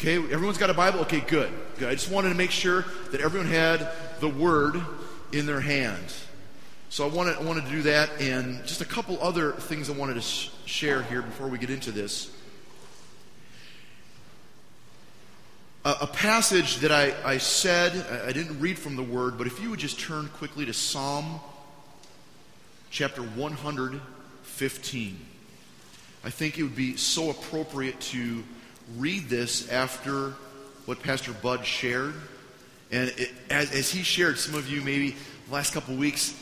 Okay, everyone's got a Bible? Okay, good. good. I just wanted to make sure that everyone had the Word in their hands. So I wanted, I wanted to do that, and just a couple other things I wanted to sh- share here before we get into this. A, passage that I, I said, I didn't read from the Word, but if you would just turn quickly to Psalm chapter 115. I think it would be so appropriate to read this after what Pastor Bud shared. And it, as, as, he shared, some of you maybe the last couple weeks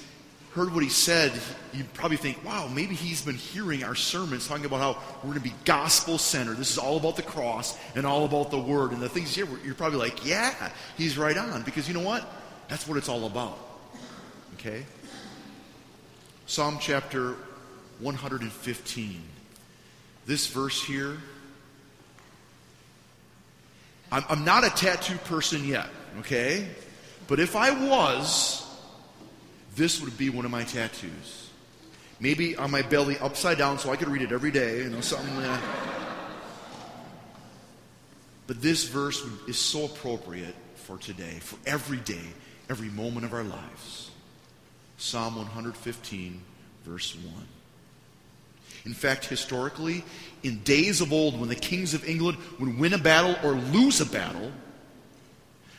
heard what he said. You probably think, wow, maybe he's been hearing our sermons talking about how we're going to be gospel centered. This is all about the cross and all about the word. And the things here, you're probably like, yeah, he's right on. Because you know what? That's what it's all about. Okay? Psalm chapter 115. This verse here I'm, I'm not a tattoo person yet, okay? But if I was, this would be one of my tattoos. Maybe on my belly upside down so I could read it every day, you know, something like that. But this verse is so appropriate for today, for every day, every moment of our lives. Psalm 115, verse 1. In fact, historically, in days of old, when the kings of England would win a battle or lose a battle,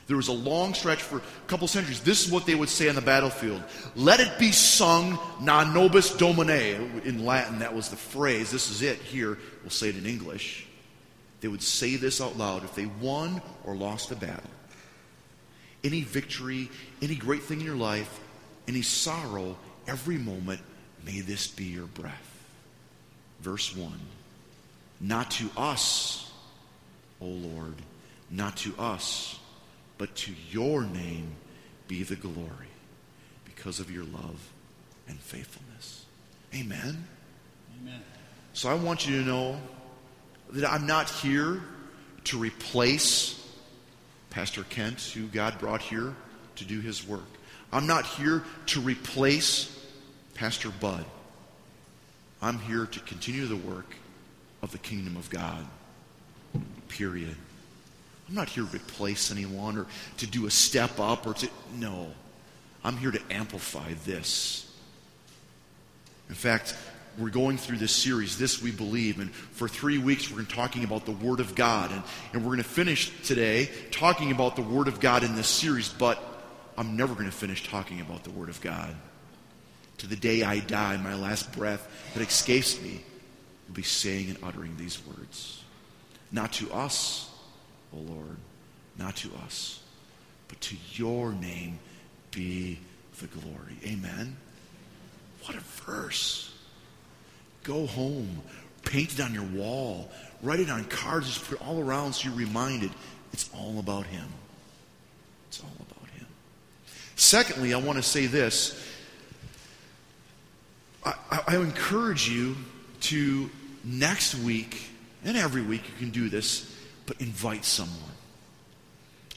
there was a long stretch for a couple centuries. This is what they would say on the battlefield Let it be sung, non nobis domine. In Latin, that was the phrase. This is it here. We'll say it in English. They would say this out loud if they won or lost a battle. Any victory, any great thing in your life, any sorrow, every moment, may this be your breath verse 1 Not to us, O Lord, not to us, but to your name be the glory because of your love and faithfulness. Amen. Amen. So I want you to know that I'm not here to replace Pastor Kent, who God brought here to do his work. I'm not here to replace Pastor Bud. I'm here to continue the work of the kingdom of God. Period. I'm not here to replace anyone or to do a step up or to. No. I'm here to amplify this. In fact, we're going through this series, This We Believe, and for three weeks we're talking about the Word of God. And, and we're going to finish today talking about the Word of God in this series, but I'm never going to finish talking about the Word of God to the day I die, my last breath that escapes me will be saying and uttering these words. Not to us, O Lord, not to us, but to your name be the glory. Amen. What a verse. Go home, paint it on your wall, write it on cards, just put it all around so you're reminded it's all about Him. It's all about Him. Secondly, I want to say this I, I encourage you to next week, and every week you can do this, but invite someone.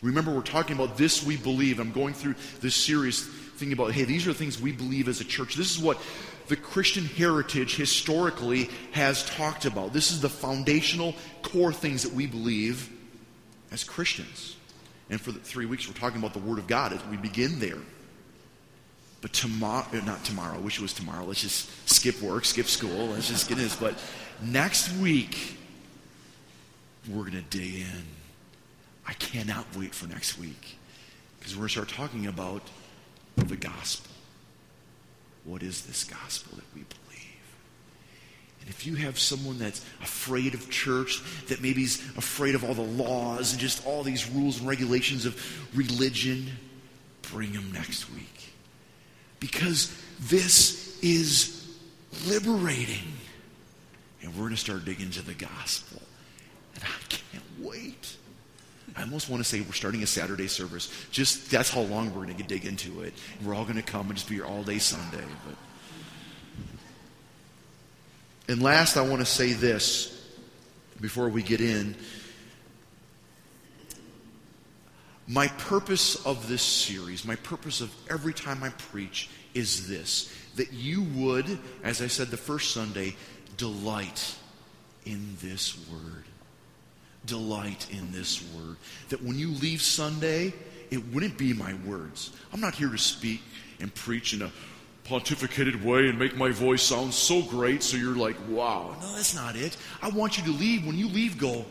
Remember, we're talking about this we believe. I'm going through this series thinking about, hey, these are the things we believe as a church. This is what the Christian heritage historically has talked about. This is the foundational core things that we believe as Christians. And for the three weeks, we're talking about the Word of God as we begin there. But tomorrow, uh, not tomorrow, I wish it was tomorrow. Let's just skip work, skip school. Let's just get this. But next week, we're going to dig in. I cannot wait for next week because we're going to start talking about the gospel. What is this gospel that we believe? And if you have someone that's afraid of church, that maybe is afraid of all the laws and just all these rules and regulations of religion, bring them next week because this is liberating. And we're going to start digging into the gospel. And I can't wait. I almost want to say we're starting a Saturday service. Just that's how long we're going to dig into it. We're all going to come and just be here all day Sunday. But and last, I want to say this before we get in. My purpose of this series, my purpose of every time I preach, is this that you would, as I said the first Sunday, delight in this word. delight in this word. That when you leave Sunday, it wouldn't be my words. I'm not here to speak and preach in a pontificated way and make my voice sound so great so you're like, wow. No, that's not it. I want you to leave. When you leave, go,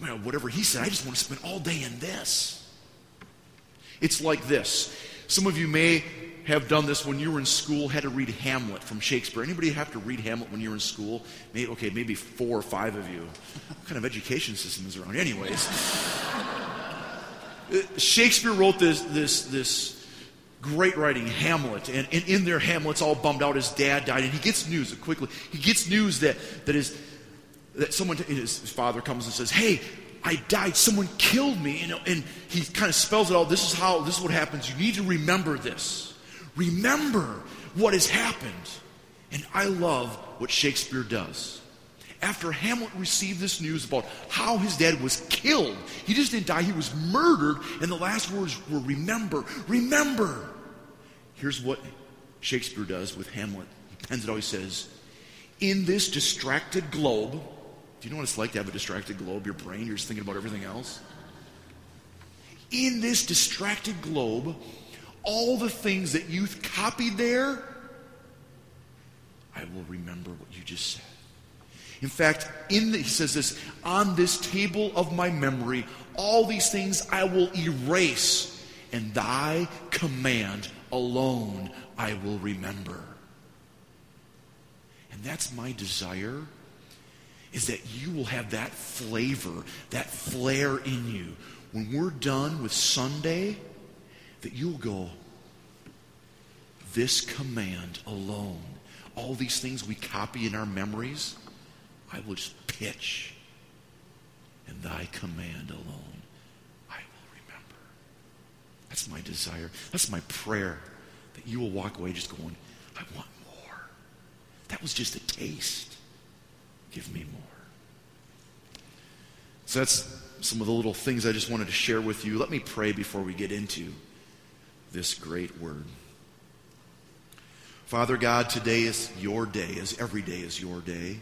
well, whatever he said, I just want to spend all day in this. It's like this. Some of you may have done this when you were in school, had to read Hamlet from Shakespeare. Anybody have to read Hamlet when you were in school? Maybe, okay, maybe four or five of you. What kind of education system is around? Anyways. Uh, Shakespeare wrote this, this, this great writing, Hamlet, and, and in there, Hamlet's all bummed out. His dad died, and he gets news quickly. He gets news that, that, his, that someone, his father comes and says, Hey, I died. Someone killed me. Know, and he kind of spells it out. This is how, this is what happens. You need to remember this. Remember what has happened. And I love what Shakespeare does. After Hamlet received this news about how his dad was killed, he just didn't die, he was murdered, and the last words were remember, remember. Here's what Shakespeare does with Hamlet. He pens it out, he says, In this distracted globe, you know what it's like to have a distracted globe? Your brain, you're just thinking about everything else. In this distracted globe, all the things that you've copied there, I will remember what you just said. In fact, in the, he says this, on this table of my memory, all these things I will erase, and thy command alone I will remember. And that's my desire is that you will have that flavor, that flair in you. When we're done with Sunday, that you'll go, this command alone, all these things we copy in our memories, I will just pitch. And thy command alone, I will remember. That's my desire. That's my prayer. That you will walk away just going, I want more. That was just a taste. Give me more. So that's some of the little things I just wanted to share with you. Let me pray before we get into this great word. Father God, today is your day, as every day is your day.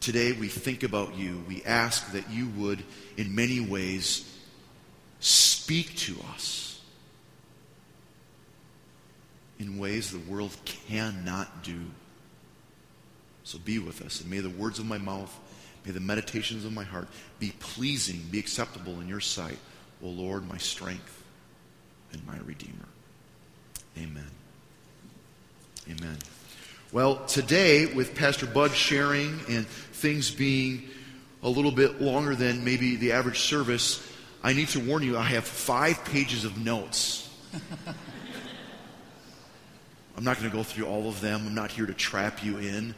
Today we think about you. We ask that you would, in many ways, speak to us in ways the world cannot do. So be with us, and may the words of my mouth, may the meditations of my heart be pleasing, be acceptable in your sight, O Lord, my strength and my Redeemer. Amen. Amen. Well, today, with Pastor Bud sharing and things being a little bit longer than maybe the average service, I need to warn you, I have five pages of notes. I'm not going to go through all of them. I'm not here to trap you in.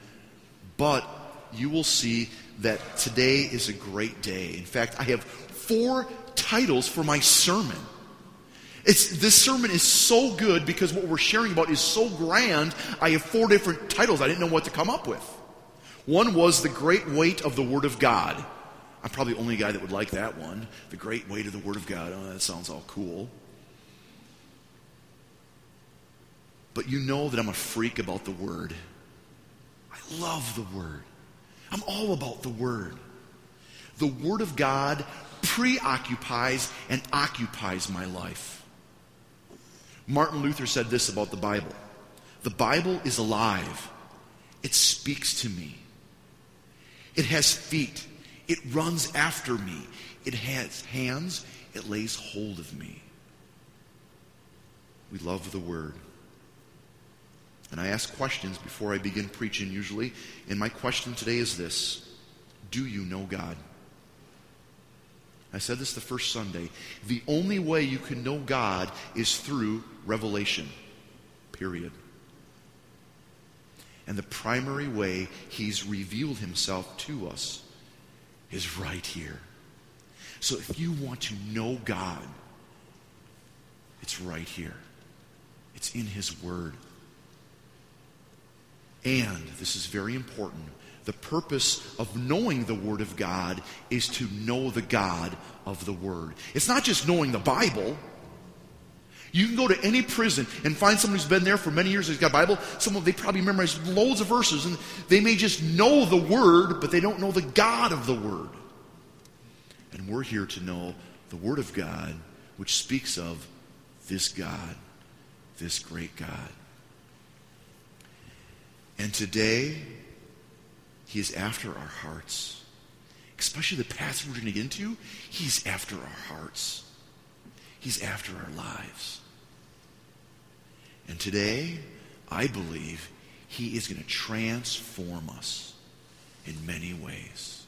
But you will see that today is a great day. In fact, I have four titles for my sermon. It's, this sermon is so good because what we're sharing about is so grand. I have four different titles. I didn't know what to come up with. One was The Great Weight of the Word of God. I'm probably the only guy that would like that one. The Great Weight of the Word of God. Oh, that sounds all cool. But you know that I'm a freak about the Word. Love the Word. I'm all about the Word. The Word of God preoccupies and occupies my life. Martin Luther said this about the Bible The Bible is alive, it speaks to me, it has feet, it runs after me, it has hands, it lays hold of me. We love the Word. And I ask questions before I begin preaching, usually. And my question today is this Do you know God? I said this the first Sunday. The only way you can know God is through revelation, period. And the primary way he's revealed himself to us is right here. So if you want to know God, it's right here. It's in his word. And, this is very important, the purpose of knowing the Word of God is to know the God of the Word. It's not just knowing the Bible. You can go to any prison and find someone who's been there for many years, who's got a Bible. Someone they probably memorized loads of verses, and they may just know the Word, but they don't know the God of the Word. And we're here to know the Word of God, which speaks of this God, this great God. And today, He is after our hearts. Especially the passage we're going to get into, He's after our hearts. He's after our lives. And today, I believe He is going to transform us in many ways.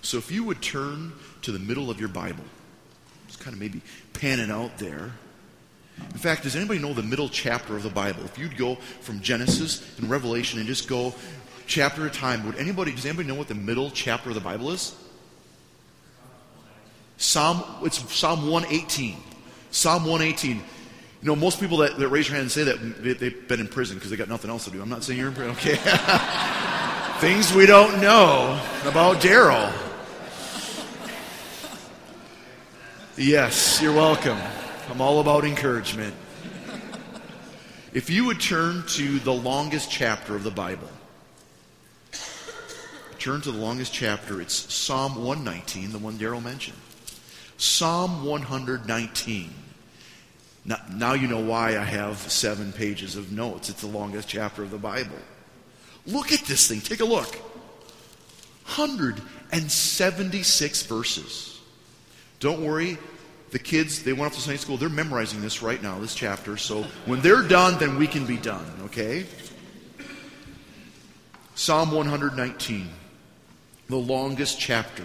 So if you would turn to the middle of your Bible, just kind of maybe pan it out there. In fact, does anybody know the middle chapter of the Bible? If you'd go from Genesis and Revelation and just go chapter at a time, would anybody does anybody know what the middle chapter of the Bible is? Psalm it's Psalm 118. Psalm 118. You know, most people that, that raise your hand and say that they, have been in prison because they got nothing else to do. I'm not saying you're in prison, okay? Things we don't know about Daryl. Yes, you're welcome. I'm all about encouragement. If you would turn to the longest chapter of the Bible, turn to the longest chapter. It's Psalm 119, the one Daryl mentioned. Psalm 119. Now, now, you know why I have seven pages of notes. It's the longest chapter of the Bible. Look at this thing. Take a look. 176 verses. Don't worry, the kids, they went off to Sunday school, they're memorizing this right now, this chapter. So when they're done, then we can be done, okay? Psalm 119, the longest chapter.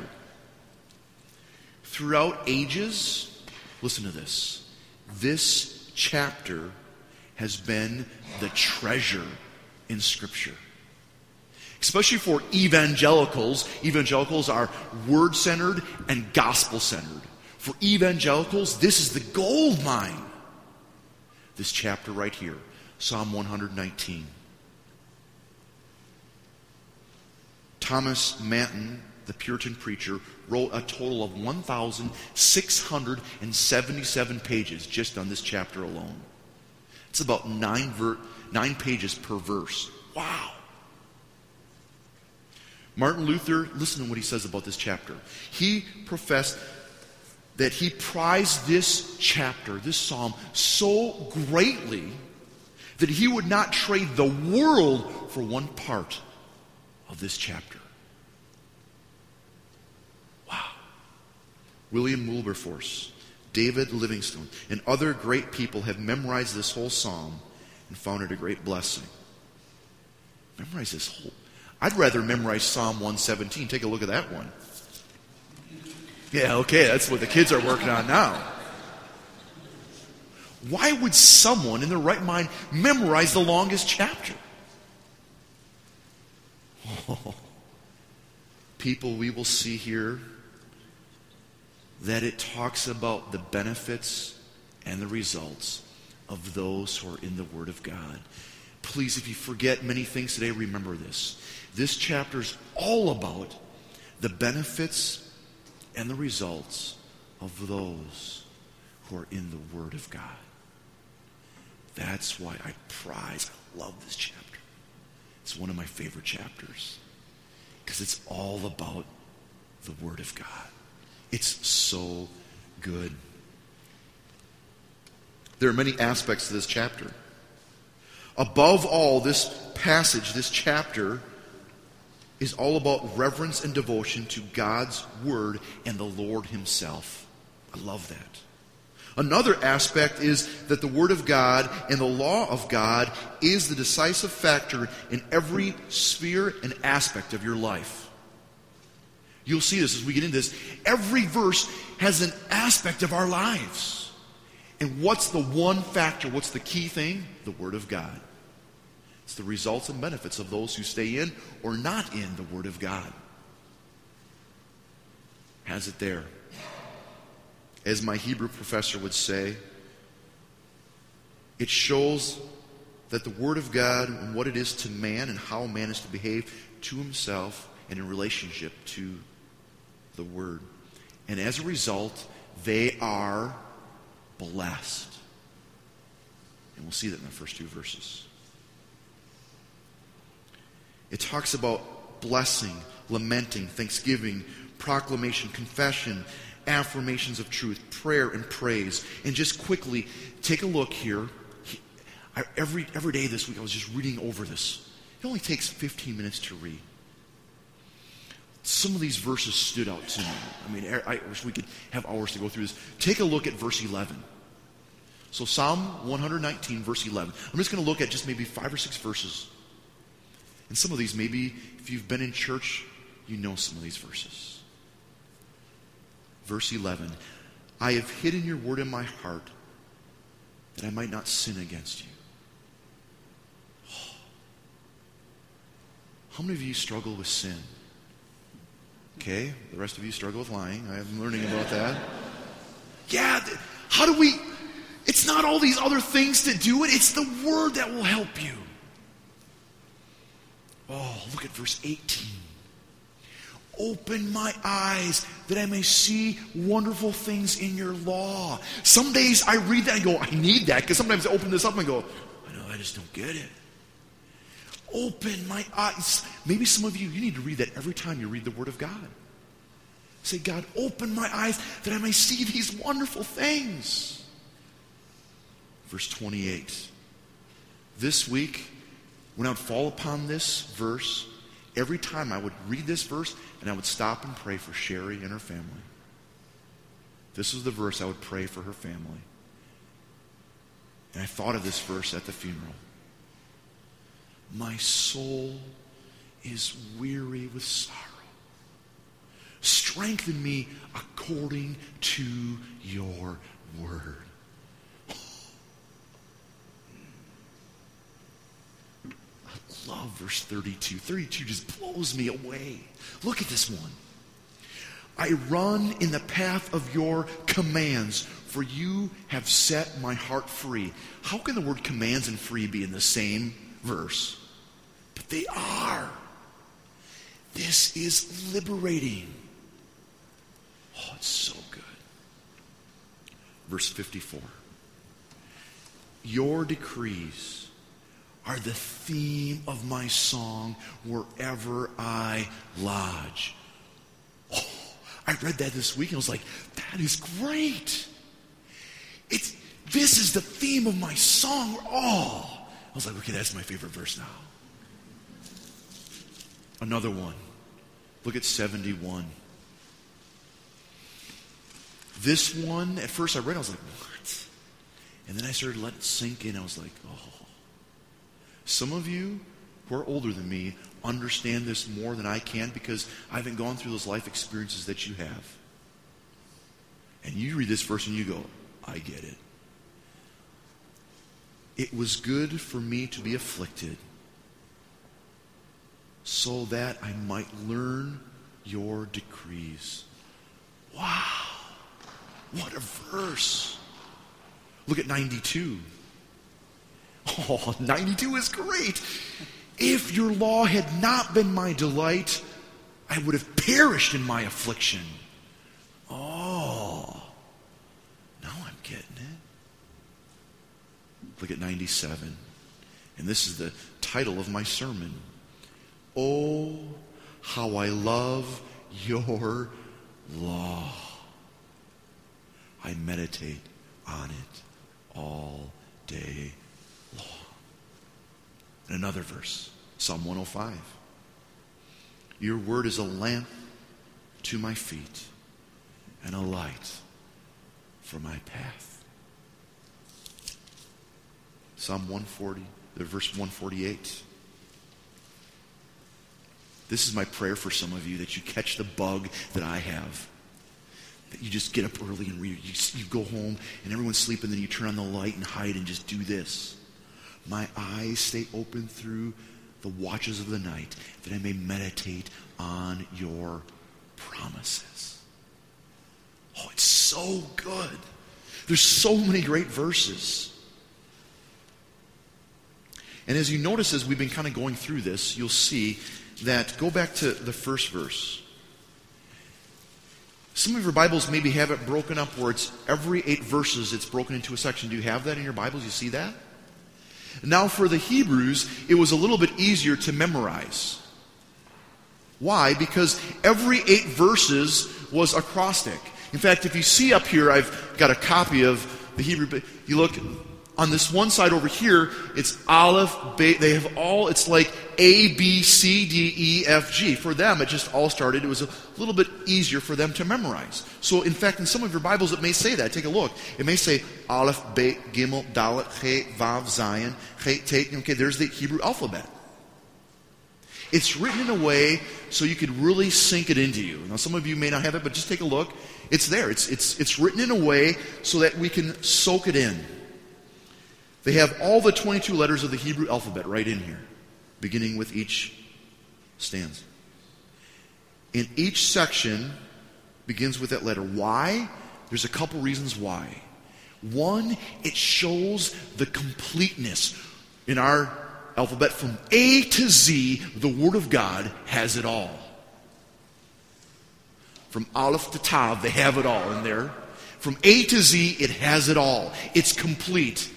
Throughout ages, listen to this. This chapter has been the treasure in Scripture especially for evangelicals. Evangelicals are word centered and gospel centered. For evangelicals, this is the gold mine. This chapter right here, Psalm 119. Thomas Manton, the Puritan preacher, wrote a total of 1,677 pages just on this chapter alone. It's about nine, ver- nine pages per verse. Wow. Martin Luther, listen to what he says about this chapter. He professed that he prized this chapter, this psalm, so greatly that he would not trade the world for one part of this chapter. Wow. William Wilberforce, David Livingstone, and other great people have memorized this whole psalm and found it a great blessing. Memorize this whole I'd rather memorize Psalm 117. Take a look at that one. Yeah, okay, that's what the kids are working on now. Why would someone in their right mind memorize the longest chapter? Oh, people, we will see here that it talks about the benefits and the results of those who are in the Word of God. Please, if you forget many things today, remember this. This chapter is all about the benefits and the results of those who are in the Word of God. That's why I prize, I love this chapter. It's one of my favorite chapters because it's all about the Word of God. It's so good. There are many aspects to this chapter. Above all, this passage, this chapter, is all about reverence and devotion to God's Word and the Lord Himself. I love that. Another aspect is that the Word of God and the law of God is the decisive factor in every sphere and aspect of your life. You'll see this as we get into this. Every verse has an aspect of our lives. And what's the one factor? What's the key thing? The Word of God. It's the results and benefits of those who stay in or not in the Word of God. Has it there. As my Hebrew professor would say, it shows that the Word of God and what it is to man and how man is to behave to himself and in relationship to the Word. And as a result, they are blessed. And we'll see that in the first two verses. It talks about blessing, lamenting, thanksgiving, proclamation, confession, affirmations of truth, prayer, and praise. And just quickly, take a look here. Every, every day this week, I was just reading over this. It only takes 15 minutes to read. Some of these verses stood out to me. I mean, I wish we could have hours to go through this. Take a look at verse 11. So, Psalm 119, verse 11. I'm just going to look at just maybe five or six verses. And some of these, maybe if you've been in church, you know some of these verses. Verse 11 I have hidden your word in my heart that I might not sin against you. How many of you struggle with sin? Okay, the rest of you struggle with lying. I'm learning about that. Yeah, how do we? It's not all these other things to do it, it's the word that will help you. Oh, look at verse 18. Open my eyes that I may see wonderful things in your law. Some days I read that and go, I need that, because sometimes I open this up and go, I know, I just don't get it. Open my eyes. Maybe some of you, you need to read that every time you read the Word of God. Say, God, open my eyes that I may see these wonderful things. Verse 28. This week, when I would fall upon this verse, every time I would read this verse and I would stop and pray for Sherry and her family. This was the verse I would pray for her family. And I thought of this verse at the funeral. My soul is weary with sorrow. Strengthen me according to your word. Love verse 32. 32 just blows me away. Look at this one. I run in the path of your commands, for you have set my heart free. How can the word commands and free be in the same verse? But they are. This is liberating. Oh, it's so good. Verse 54. Your decrees are the theme of my song wherever I lodge. Oh, I read that this week and I was like, that is great. It's, this is the theme of my song. Oh, I was like, okay, that's my favorite verse now. Another one. Look at 71. This one, at first I read, I was like, what? And then I started letting it sink in. I was like, oh. Some of you who are older than me understand this more than I can because I haven't gone through those life experiences that you have. And you read this verse and you go, I get it. It was good for me to be afflicted so that I might learn your decrees. Wow. What a verse. Look at 92. Oh, 92 is great. If your law had not been my delight, I would have perished in my affliction. Oh, now I'm getting it. Look at 97. And this is the title of my sermon Oh, how I love your law. I meditate on it all day. Another verse, Psalm 105. Your word is a lamp to my feet and a light for my path. Psalm 140, verse 148. This is my prayer for some of you that you catch the bug that I have. That you just get up early and read. You, you go home and everyone's sleeping, then you turn on the light and hide and just do this. My eyes stay open through the watches of the night that I may meditate on your promises. Oh, it's so good. There's so many great verses. And as you notice, as we've been kind of going through this, you'll see that, go back to the first verse. Some of your Bibles maybe have it broken up where it's every eight verses, it's broken into a section. Do you have that in your Bibles? You see that? Now, for the Hebrews, it was a little bit easier to memorize. Why? Because every eight verses was acrostic. In fact, if you see up here, I've got a copy of the Hebrew, you look on this one side over here, it's Aleph, they have all, it's like A, B, C, D, E, F, G. For them, it just all started, it was a little bit easier for them to memorize. So, in fact, in some of your Bibles, it may say that. Take a look. It may say Aleph, Bet, Gimel, Dalet, He, Vav, Zayin, He, Tate. Okay, there's the Hebrew alphabet. It's written in a way so you could really sink it into you. Now, some of you may not have it, but just take a look. It's there. It's, it's, it's written in a way so that we can soak it in. They have all the 22 letters of the Hebrew alphabet right in here, beginning with each stanza. In each section begins with that letter. Why? There's a couple reasons why. One, it shows the completeness. In our alphabet, from A to Z, the Word of God has it all. From Aleph to Tav, they have it all in there. From A to Z, it has it all. It's complete.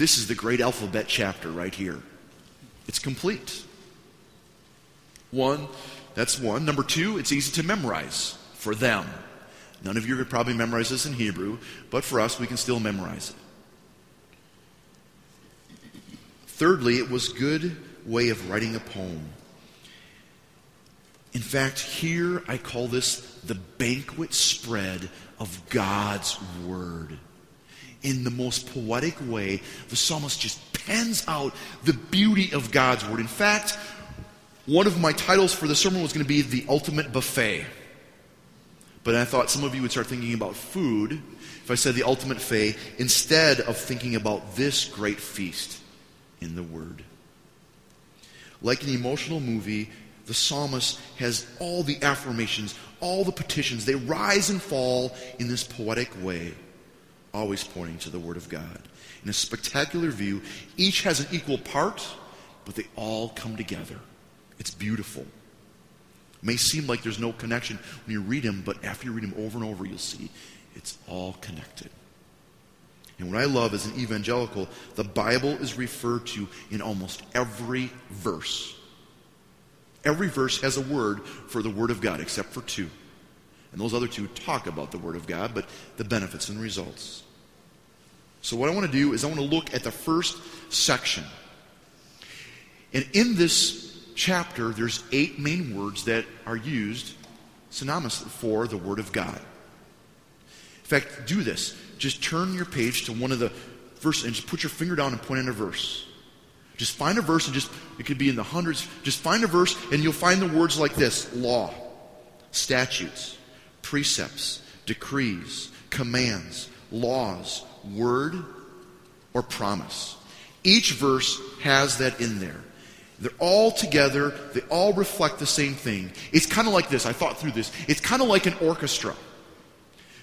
This is the great alphabet chapter right here. It's complete. One, that's one. Number two, it's easy to memorize for them. None of you could probably memorize this in Hebrew, but for us, we can still memorize it. Thirdly, it was good way of writing a poem. In fact, here I call this the banquet spread of God's Word in the most poetic way, the psalmist just pens out the beauty of God's word. In fact, one of my titles for the sermon was going to be The Ultimate Buffet. But I thought some of you would start thinking about food if I said the ultimate buffet instead of thinking about this great feast in the Word. Like an emotional movie, the psalmist has all the affirmations, all the petitions. They rise and fall in this poetic way always pointing to the Word of God. In a spectacular view, each has an equal part, but they all come together. It's beautiful. It may seem like there's no connection when you read them, but after you read them over and over, you'll see it's all connected. And what I love as an evangelical, the Bible is referred to in almost every verse. Every verse has a word for the Word of God, except for two. And those other two talk about the Word of God, but the benefits and results. So, what I want to do is I want to look at the first section. And in this chapter, there's eight main words that are used synonymously for the Word of God. In fact, do this. Just turn your page to one of the verses and just put your finger down and point in a verse. Just find a verse and just, it could be in the hundreds. Just find a verse and you'll find the words like this law, statutes, precepts, decrees, commands, laws, word, or promise. Each verse has that in there. They're all together, they all reflect the same thing. It's kind of like this. I thought through this. It's kind of like an orchestra.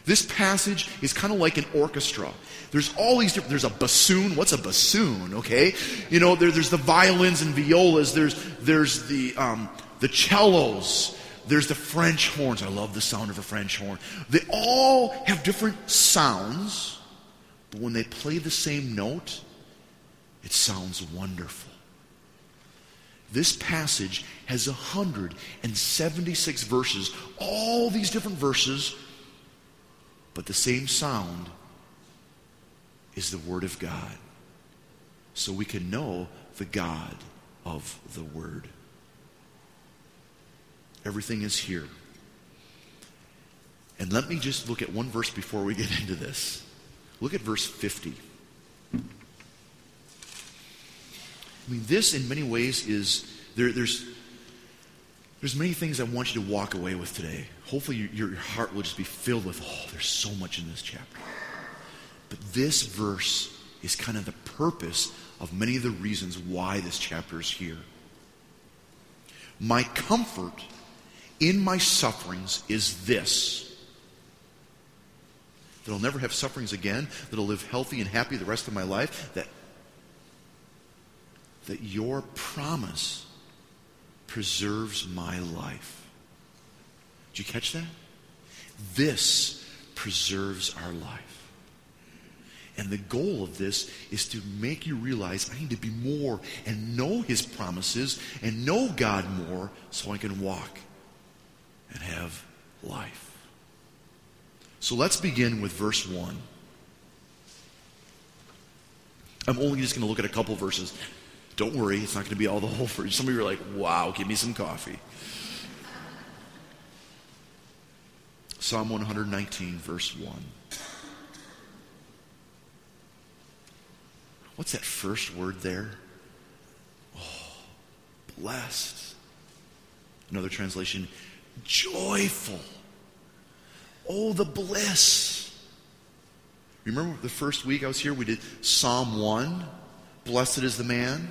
This passage is kind of like an orchestra. There's all these different, there's a bassoon. What's a bassoon? Okay. You know, there, there's the violins and violas. There's, there's the, um, the cellos. There's the French horns. I love the sound of a French horn. They all have different sounds, but when they play the same note, it sounds wonderful. This passage has 176 verses, all these different verses, but the same sound is the Word of God. So we can know the God of the Word. Everything is here. And let me just look at one verse before we get into this. Look at verse 50. I mean, this in many ways is there, there's there's many things I want you to walk away with today. Hopefully, your, your heart will just be filled with, oh, there's so much in this chapter. But this verse is kind of the purpose of many of the reasons why this chapter is here. My comfort in my sufferings is this that I'll never have sufferings again, that I'll live healthy and happy the rest of my life, that, that your promise preserves my life. Did you catch that? This preserves our life. And the goal of this is to make you realize I need to be more and know His promises and know God more so I can walk and have life. So let's begin with verse 1. I'm only just going to look at a couple verses. Don't worry, it's not going to be all the whole verse. Some of you are like, wow, give me some coffee. Psalm 119, verse 1. What's that first word there? Oh, blessed. Another translation, joyful. Oh, the bliss. Remember the first week I was here, we did Psalm 1. Blessed is the man.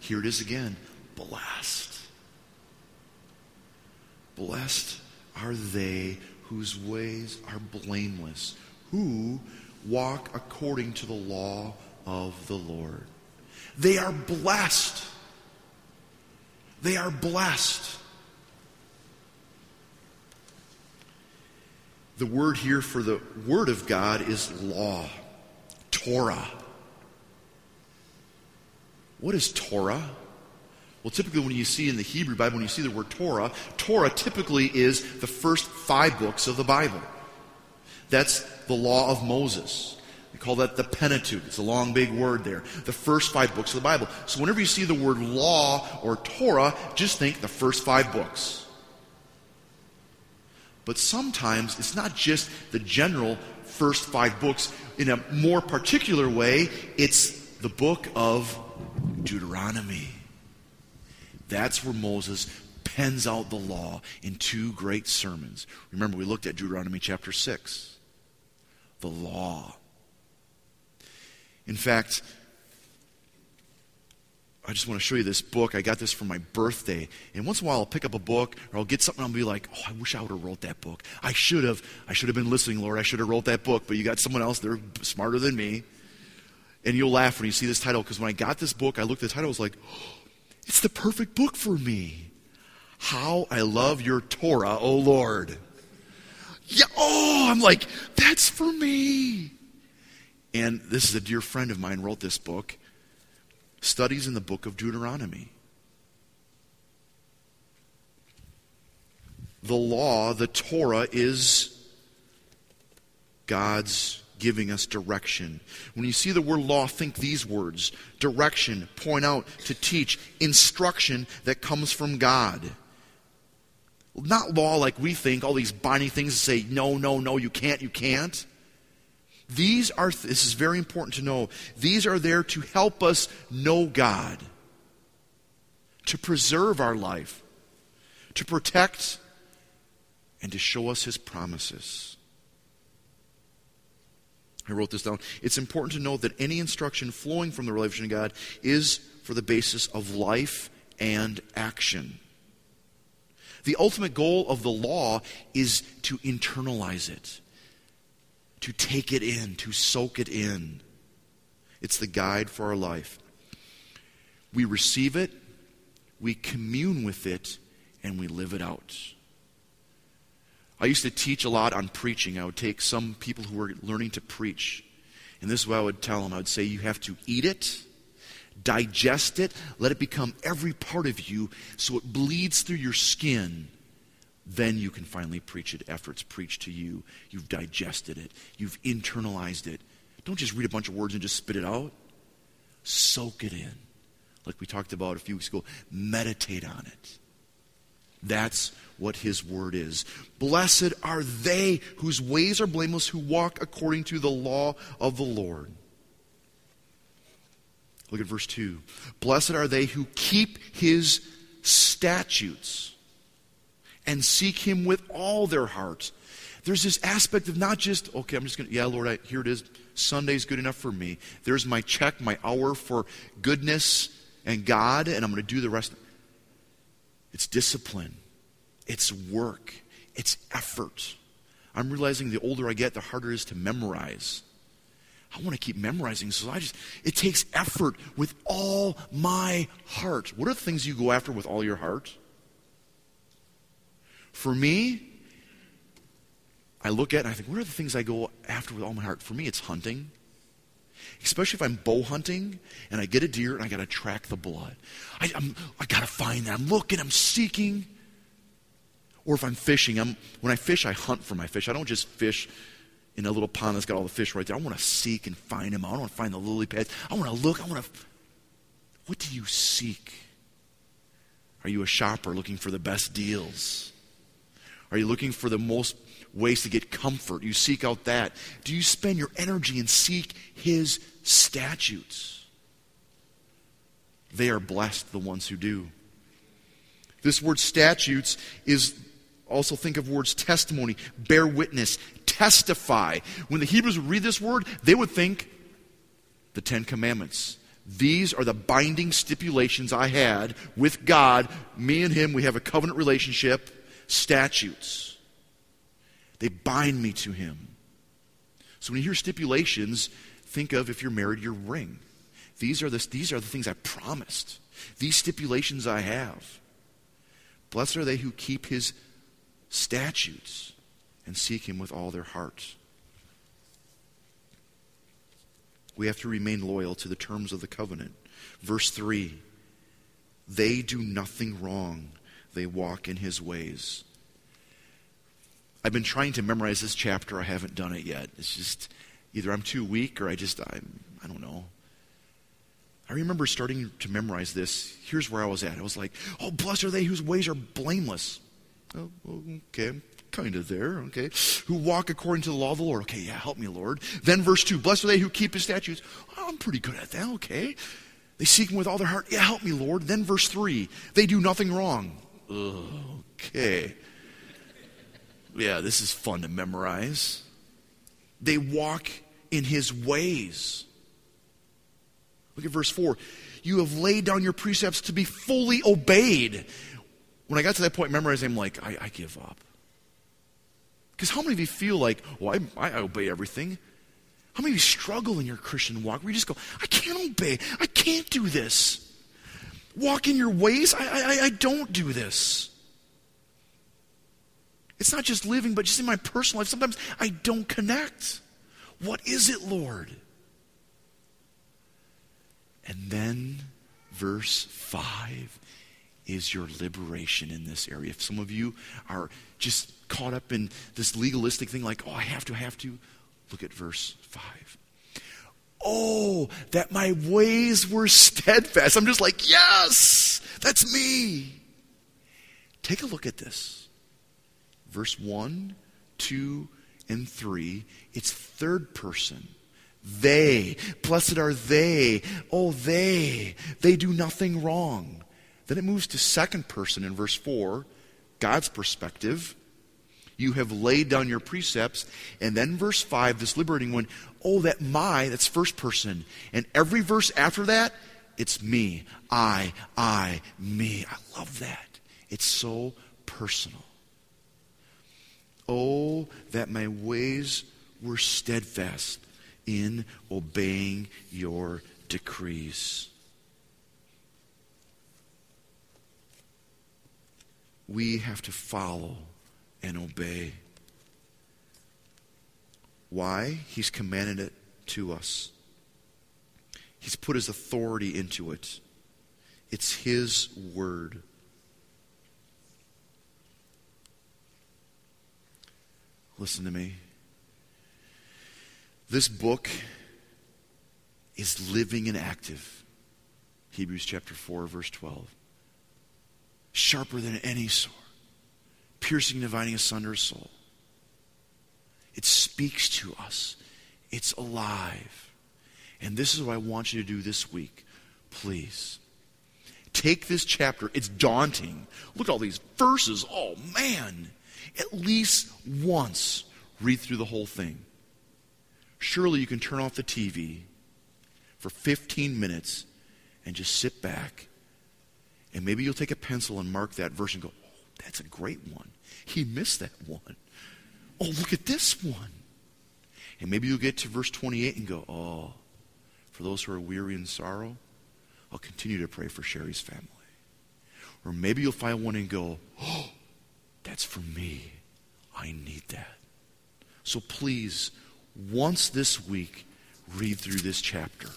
Here it is again. Blessed. Blessed are they whose ways are blameless, who walk according to the law of the Lord. They are blessed. They are blessed. The word here for the Word of God is law, Torah. What is Torah? Well, typically, when you see in the Hebrew Bible, when you see the word Torah, Torah typically is the first five books of the Bible. That's the law of Moses. We call that the Pentateuch. It's a long, big word there. The first five books of the Bible. So whenever you see the word law or Torah, just think the first five books. But sometimes it's not just the general first five books. In a more particular way, it's the book of Deuteronomy. That's where Moses pens out the law in two great sermons. Remember, we looked at Deuteronomy chapter 6. The law. In fact, I just want to show you this book. I got this for my birthday. And once in a while I'll pick up a book or I'll get something and I'll be like, oh, I wish I would have wrote that book. I should have. I should have been listening, Lord. I should have wrote that book. But you got someone else, they're smarter than me. And you'll laugh when you see this title because when I got this book, I looked at the title, I was like, oh, it's the perfect book for me. How I love your Torah, O Lord. Yeah, oh, I'm like, that's for me. And this is a dear friend of mine wrote this book, Studies in the Book of Deuteronomy. The law, the Torah, is God's giving us direction. When you see the word law, think these words direction, point out, to teach, instruction that comes from God. Not law like we think, all these binding things that say, no, no, no, you can't, you can't. These are, this is very important to know, these are there to help us know God, to preserve our life, to protect, and to show us His promises. I wrote this down. It's important to note that any instruction flowing from the revelation of God is for the basis of life and action. The ultimate goal of the law is to internalize it, to take it in, to soak it in. It's the guide for our life. We receive it, we commune with it, and we live it out. I used to teach a lot on preaching. I would take some people who were learning to preach, and this is what I would tell them. I would say, You have to eat it, digest it, let it become every part of you so it bleeds through your skin. Then you can finally preach it after it's preached to you. You've digested it, you've internalized it. Don't just read a bunch of words and just spit it out. Soak it in. Like we talked about a few weeks ago, meditate on it. That's what his word is. Blessed are they whose ways are blameless, who walk according to the law of the Lord. Look at verse 2. Blessed are they who keep his statutes and seek him with all their heart. There's this aspect of not just, okay, I'm just going to, yeah, Lord, I, here it is. Sunday's good enough for me. There's my check, my hour for goodness and God, and I'm going to do the rest. It's discipline, it's work, it's effort. I'm realizing the older I get, the harder it is to memorize. I want to keep memorizing, so I just, it takes effort with all my heart. What are the things you go after with all your heart? For me, I look at and I think, what are the things I go after with all my heart? For me, it's hunting. Especially if I'm bow hunting and I get a deer and I got to track the blood. I, I'm, I got to find that. I'm looking, I'm seeking. Or if I'm fishing, I'm, when I fish, I hunt for my fish. I don't just fish in a little pond that's got all the fish right there. I want to seek and find them. I don't want to find the lily pads. I want to look. I want to. What do you seek? Are you a shopper looking for the best deals? Are you looking for the most ways to get comfort? You seek out that. Do you spend your energy and seek His statutes? They are blessed, the ones who do. This word statutes is also think of words testimony, bear witness, testify. When the Hebrews would read this word, they would think the Ten Commandments. These are the binding stipulations I had with God. Me and Him, we have a covenant relationship, statutes. They bind me to Him. So when you hear stipulations, think of if you're married, your ring. These are the, these are the things I promised. These stipulations I have. Blessed are they who keep His statutes and seek Him with all their heart. We have to remain loyal to the terms of the covenant. Verse 3 They do nothing wrong, they walk in His ways. I've been trying to memorize this chapter. I haven't done it yet. It's just either I'm too weak or I just, I'm, I don't know. I remember starting to memorize this. Here's where I was at. I was like, oh, blessed are they whose ways are blameless. Oh, okay, I'm kind of there, okay. Who walk according to the law of the Lord. Okay, yeah, help me, Lord. Then verse 2 Blessed are they who keep his statutes. Oh, I'm pretty good at that, okay. They seek him with all their heart. Yeah, help me, Lord. Then verse 3 They do nothing wrong. Okay. Yeah, this is fun to memorize. They walk in his ways. Look at verse 4. You have laid down your precepts to be fully obeyed. When I got to that point memorizing, I'm like, I, I give up. Because how many of you feel like, well, I, I obey everything? How many of you struggle in your Christian walk where you just go, I can't obey. I can't do this. Walk in your ways. I, I, I don't do this. It's not just living, but just in my personal life. Sometimes I don't connect. What is it, Lord? And then, verse 5 is your liberation in this area. If some of you are just caught up in this legalistic thing, like, oh, I have to, I have to, look at verse 5. Oh, that my ways were steadfast. I'm just like, yes, that's me. Take a look at this. Verse 1, 2, and 3, it's third person. They, blessed are they. Oh, they, they do nothing wrong. Then it moves to second person in verse 4, God's perspective. You have laid down your precepts. And then verse 5, this liberating one, oh, that my, that's first person. And every verse after that, it's me, I, I, me. I love that. It's so personal. Oh, that my ways were steadfast in obeying your decrees. we have to follow and obey. Why? He's commanded it to us. He's put his authority into it. It's his word. Listen to me. This book is living and active. Hebrews chapter 4, verse 12 sharper than any sword, piercing, dividing asunder soul. It speaks to us. It's alive. And this is what I want you to do this week. Please. Take this chapter. It's daunting. Look at all these verses. Oh, man. At least once, read through the whole thing. Surely you can turn off the TV for 15 minutes and just sit back and maybe you'll take a pencil and mark that verse and go, oh, that's a great one. He missed that one. Oh, look at this one. And maybe you'll get to verse 28 and go, oh, for those who are weary in sorrow, I'll continue to pray for Sherry's family. Or maybe you'll find one and go, oh, that's for me. I need that. So please, once this week, read through this chapter.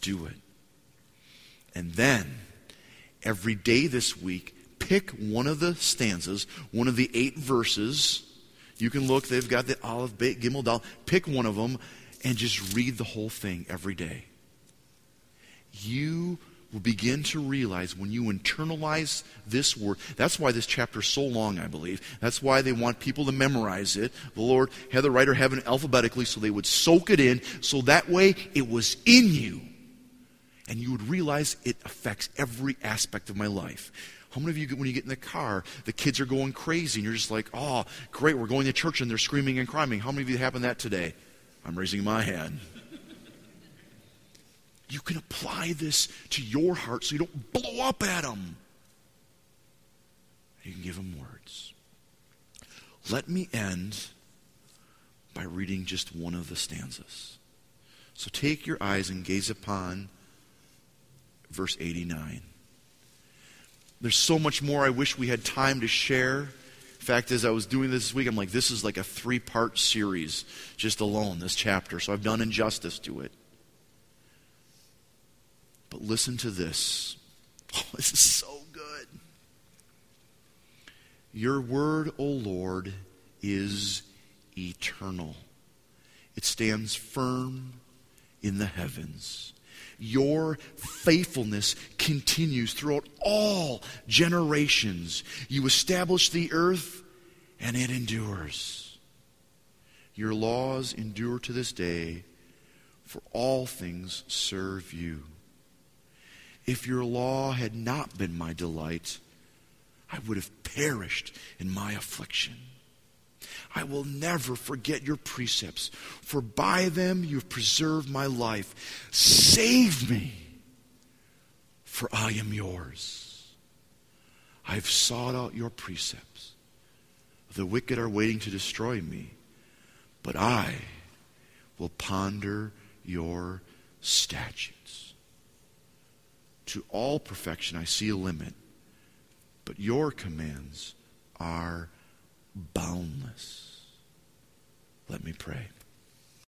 Do it. And then, every day this week, pick one of the stanzas, one of the eight verses. You can look, they've got the Aleph Bet, Gimel, Dal. Pick one of them and just read the whole thing every day. You will begin to realize when you internalize this word. That's why this chapter is so long, I believe. That's why they want people to memorize it. The Lord had the writer have it alphabetically so they would soak it in, so that way it was in you. And you would realize it affects every aspect of my life. How many of you, when you get in the car, the kids are going crazy and you're just like, oh, great, we're going to church and they're screaming and crying. How many of you happened that today? I'm raising my hand. You can apply this to your heart so you don't blow up at them. You can give them words. Let me end by reading just one of the stanzas. So take your eyes and gaze upon verse 89. There's so much more I wish we had time to share. In fact is, I was doing this, this week, I'm like, this is like a three part series just alone, this chapter. So I've done injustice to it. But listen to this. Oh, this is so good. Your word, O Lord, is eternal, it stands firm in the heavens. Your faithfulness continues throughout all generations. You establish the earth, and it endures. Your laws endure to this day, for all things serve you. If your law had not been my delight, I would have perished in my affliction. I will never forget your precepts, for by them you have preserved my life. Save me, for I am yours. I have sought out your precepts. The wicked are waiting to destroy me, but I will ponder your statutes. To all perfection I see a limit, but your commands are boundless. Let me pray.